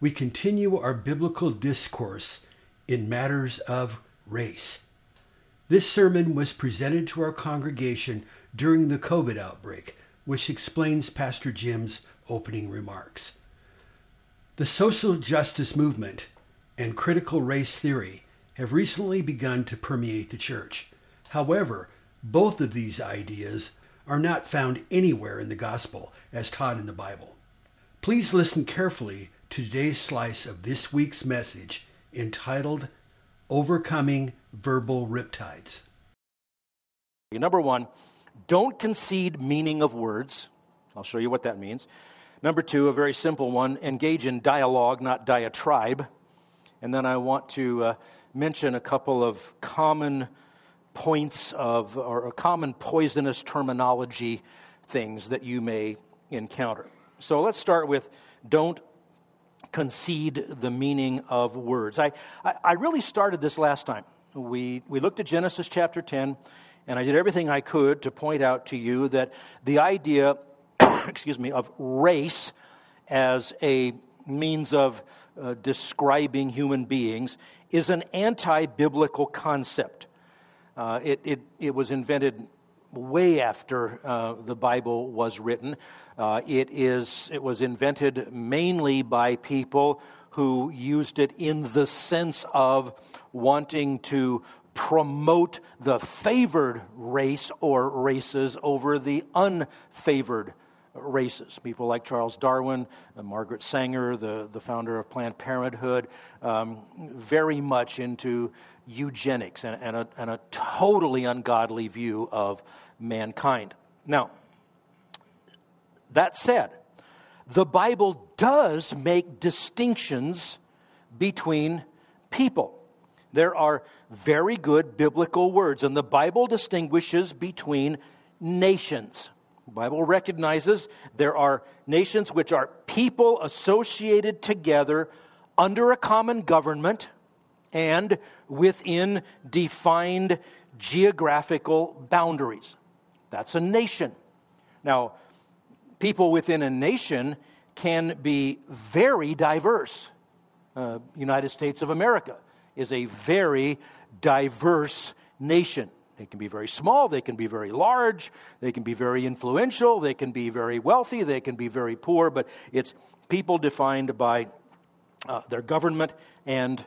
we continue our biblical discourse in matters of race. This sermon was presented to our congregation during the COVID outbreak, which explains Pastor Jim's opening remarks. The social justice movement and critical race theory have recently begun to permeate the church. However, both of these ideas are not found anywhere in the gospel as taught in the Bible. Please listen carefully today's slice of this week's message entitled Overcoming Verbal Riptides. Number one, don't concede meaning of words. I'll show you what that means. Number two, a very simple one engage in dialogue, not diatribe. And then I want to uh, mention a couple of common points of, or common poisonous terminology things that you may encounter. So let's start with don't concede the meaning of words. I, I, I, really started this last time. We, we looked at Genesis chapter 10, and I did everything I could to point out to you that the idea, excuse me, of race as a means of uh, describing human beings is an anti biblical concept. Uh, it, it, it was invented way after uh, the Bible was written. Uh, it, is, it was invented mainly by people who used it in the sense of wanting to promote the favored race or races over the unfavored races. People like Charles Darwin, uh, Margaret Sanger, the, the founder of Planned Parenthood, um, very much into eugenics and, and, a, and a totally ungodly view of mankind. Now, that said, the Bible does make distinctions between people. There are very good biblical words, and the Bible distinguishes between nations. Bible recognizes there are nations which are people associated together under a common government and within defined geographical boundaries. That's a nation. Now, people within a nation can be very diverse. Uh, United States of America is a very diverse nation. They can be very small, they can be very large, they can be very influential, they can be very wealthy, they can be very poor, but it's people defined by uh, their government and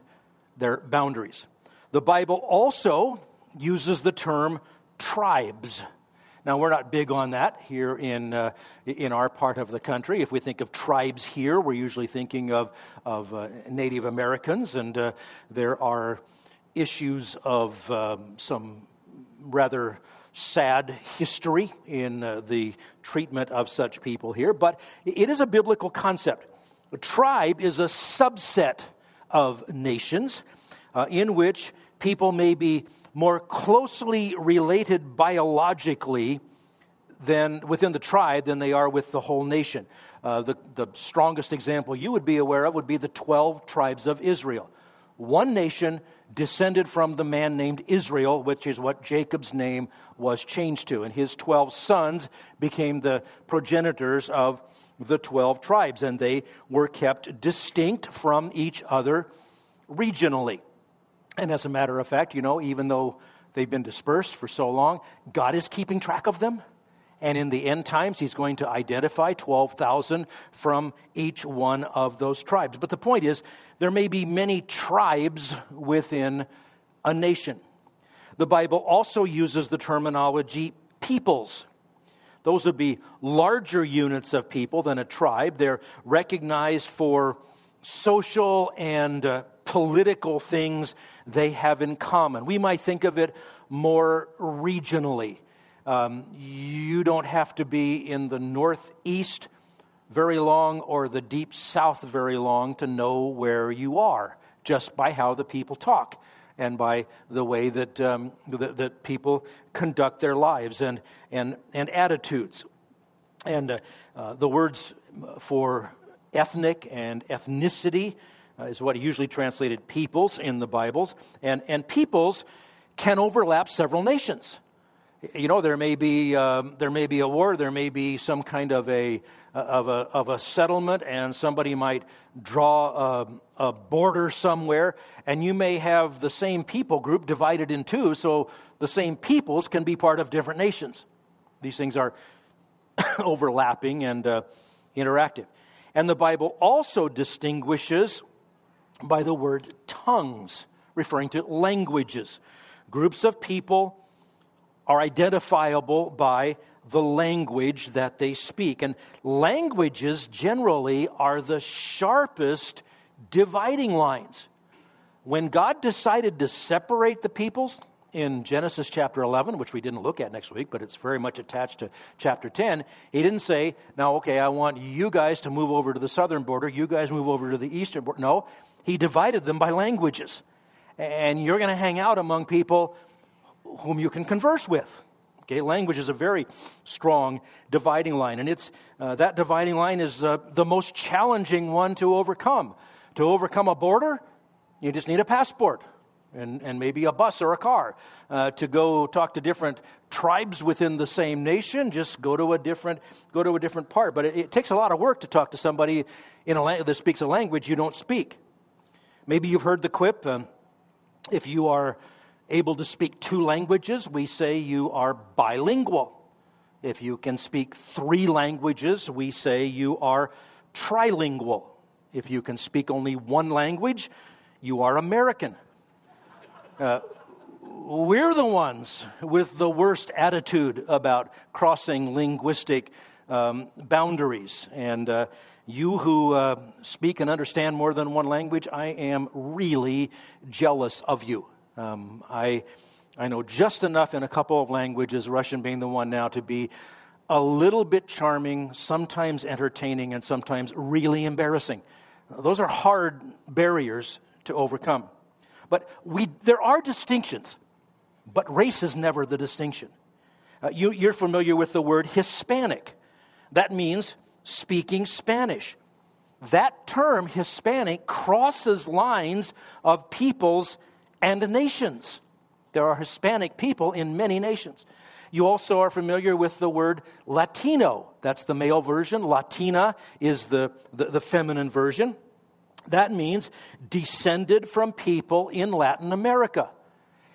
their boundaries. The Bible also uses the term tribes. Now, we're not big on that here in, uh, in our part of the country. If we think of tribes here, we're usually thinking of, of uh, Native Americans, and uh, there are issues of um, some rather sad history in uh, the treatment of such people here, but it is a biblical concept. A tribe is a subset of nations uh, in which people may be more closely related biologically than within the tribe than they are with the whole nation. Uh, the, the strongest example you would be aware of would be the 12 tribes of Israel. One nation descended from the man named Israel, which is what Jacob's name was changed to. And his 12 sons became the progenitors of the 12 tribes, and they were kept distinct from each other regionally. And as a matter of fact, you know, even though they've been dispersed for so long, God is keeping track of them. And in the end times, he's going to identify 12,000 from each one of those tribes. But the point is, there may be many tribes within a nation. The Bible also uses the terminology peoples. Those would be larger units of people than a tribe. They're recognized for social and uh, political things they have in common. We might think of it more regionally. Um, you don't have to be in the northeast very long or the deep south very long to know where you are just by how the people talk and by the way that, um, that, that, people conduct their lives and, and, and attitudes. And uh, uh, the words for ethnic and ethnicity uh, is what usually translated peoples in the Bibles. And, and peoples can overlap several nations. You know, there may be, um, there may be a war, there may be some kind of a, of a, of a settlement, and somebody might draw a, a border somewhere, and you may have the same people group divided in two, so the same peoples can be part of different nations. These things are overlapping and uh, interactive. And the Bible also distinguishes by the word tongues, referring to languages. Groups of people are identifiable by the language that they speak. And languages generally are the sharpest dividing lines. When God decided to separate the peoples in Genesis chapter 11, which we didn't look at next week, but it's very much attached to chapter 10, he didn't say, Now, okay, I want you guys to move over to the southern border, you guys move over to the eastern border. No, he divided them by languages. And you're going to hang out among people whom you can converse with. Okay, language is a very strong dividing line, and it's, uh, that dividing line is uh, the most challenging one to overcome. To overcome a border, you just need a passport and, and maybe a bus or a car. Uh, to go talk to different tribes within the same nation, just go to a different, go to a different part. But it, it takes a lot of work to talk to somebody in a, that speaks a language you don't speak. Maybe you've heard the quip um, if you are able to speak two languages, we say you are bilingual. If you can speak three languages, we say you are trilingual. If you can speak only one language, you are American. Uh, we're the ones with the worst attitude about crossing linguistic um, boundaries. And uh, you who uh, speak and understand more than one language, I am really jealous of you. Um, I, I know just enough in a couple of languages, Russian being the one now, to be a little bit charming, sometimes entertaining, and sometimes really embarrassing. Those are hard barriers to overcome. But we, there are distinctions, but race is never the distinction. Uh, you, you're familiar with the word Hispanic. That means speaking Spanish. That term, Hispanic, crosses lines of peoples and nations. There are Hispanic people in many nations. You also are familiar with the word Latino. That's the male version. Latina is the, the, the, feminine version. That means descended from people in Latin America.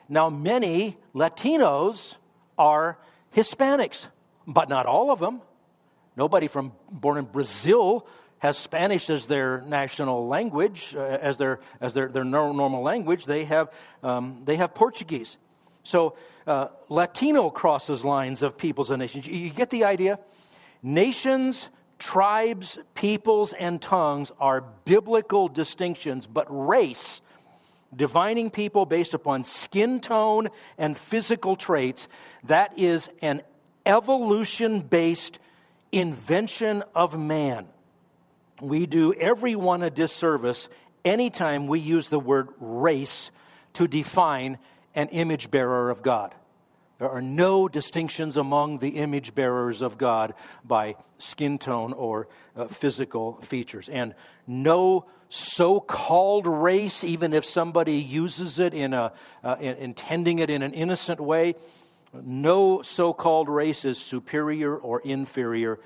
Now, many Latinos are Hispanics, but not all of them. Nobody from born in Brazil has Spanish as their national language, uh, as their, as their, their normal language. They have, um, they have Portuguese. So uh, Latino crosses lines of peoples and nations. You, you get the idea? Nations, tribes, peoples, and tongues are biblical distinctions, but race, divining people based upon skin tone and physical traits, that is an evolution based invention of man we do everyone a disservice anytime we use the word race to define an image bearer of God. There are no distinctions among the image bearers of God by skin tone or uh, physical features. And no so called race, even if somebody uses it in a, uh, in, intending it in an innocent way, no so called race is superior or inferior.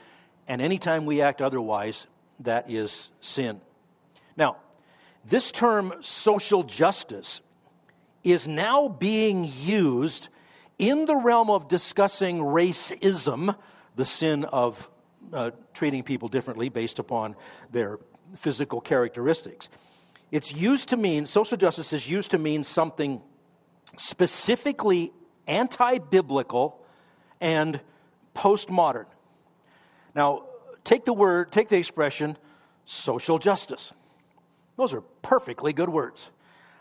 And anytime we act otherwise, that is sin. Now, this term social justice is now being used in the realm of discussing racism, the sin of uh, treating people differently based upon their physical characteristics. It's used to mean, social justice is used to mean something specifically anti biblical and postmodern. Now, take the word, take the expression social justice. Those are perfectly good words.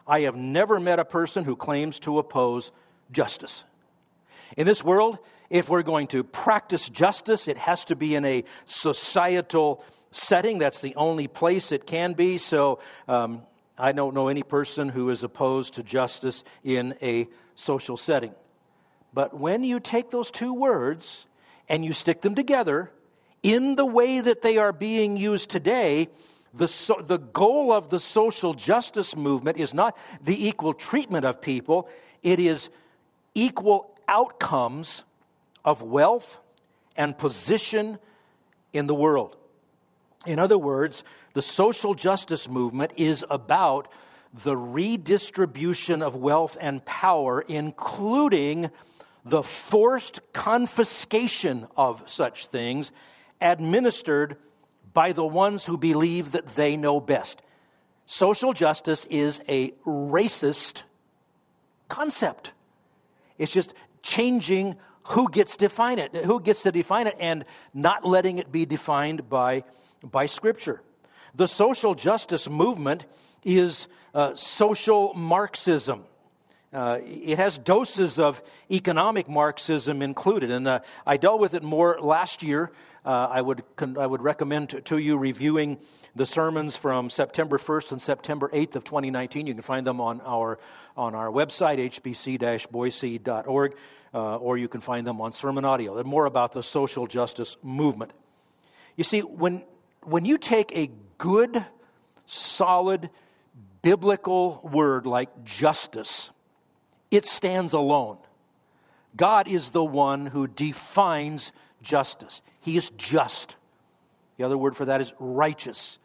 I have never met a person who claims to oppose justice. In this world, if we're going to practice justice, it has to be in a societal setting. That's the only place it can be. So, um, I don't know any person who is opposed to justice in a social setting. But when you take those two words and you stick them together in the way that they are being used today, the, so, the goal of the social justice movement is not the equal treatment of people, it is equal outcomes of wealth and position in the world. In other words, the social justice movement is about the redistribution of wealth and power, including the forced confiscation of such things administered by the ones who believe that they know best. Social justice is a racist concept. It's just changing who gets define it, who gets to define it, and not letting it be defined by, by Scripture. The social justice movement is uh, social Marxism. Uh, it has doses of economic Marxism included, and uh, I dealt with it more last year. Uh, I, would con- I would recommend to, to, you reviewing the sermons from September 1st and September 8th of 2019. You can find them on our, on our website, hbc-boise.org, uh, or you can find them on Sermon Audio. They're more about the social justice movement. You see, when, when you take a good, solid, biblical word like justice, it stands alone. God is the one who defines justice. He is just. The other word for that is righteous.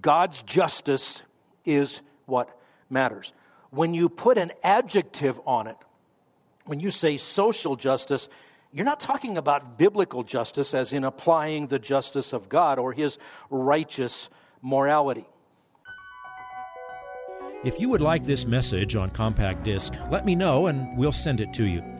God's justice is what matters. When you put an adjective on it, when you say social justice, you're not talking about biblical justice as in applying the justice of God or his righteous morality. If you would like this message on compact disc, let me know and we'll send it to you.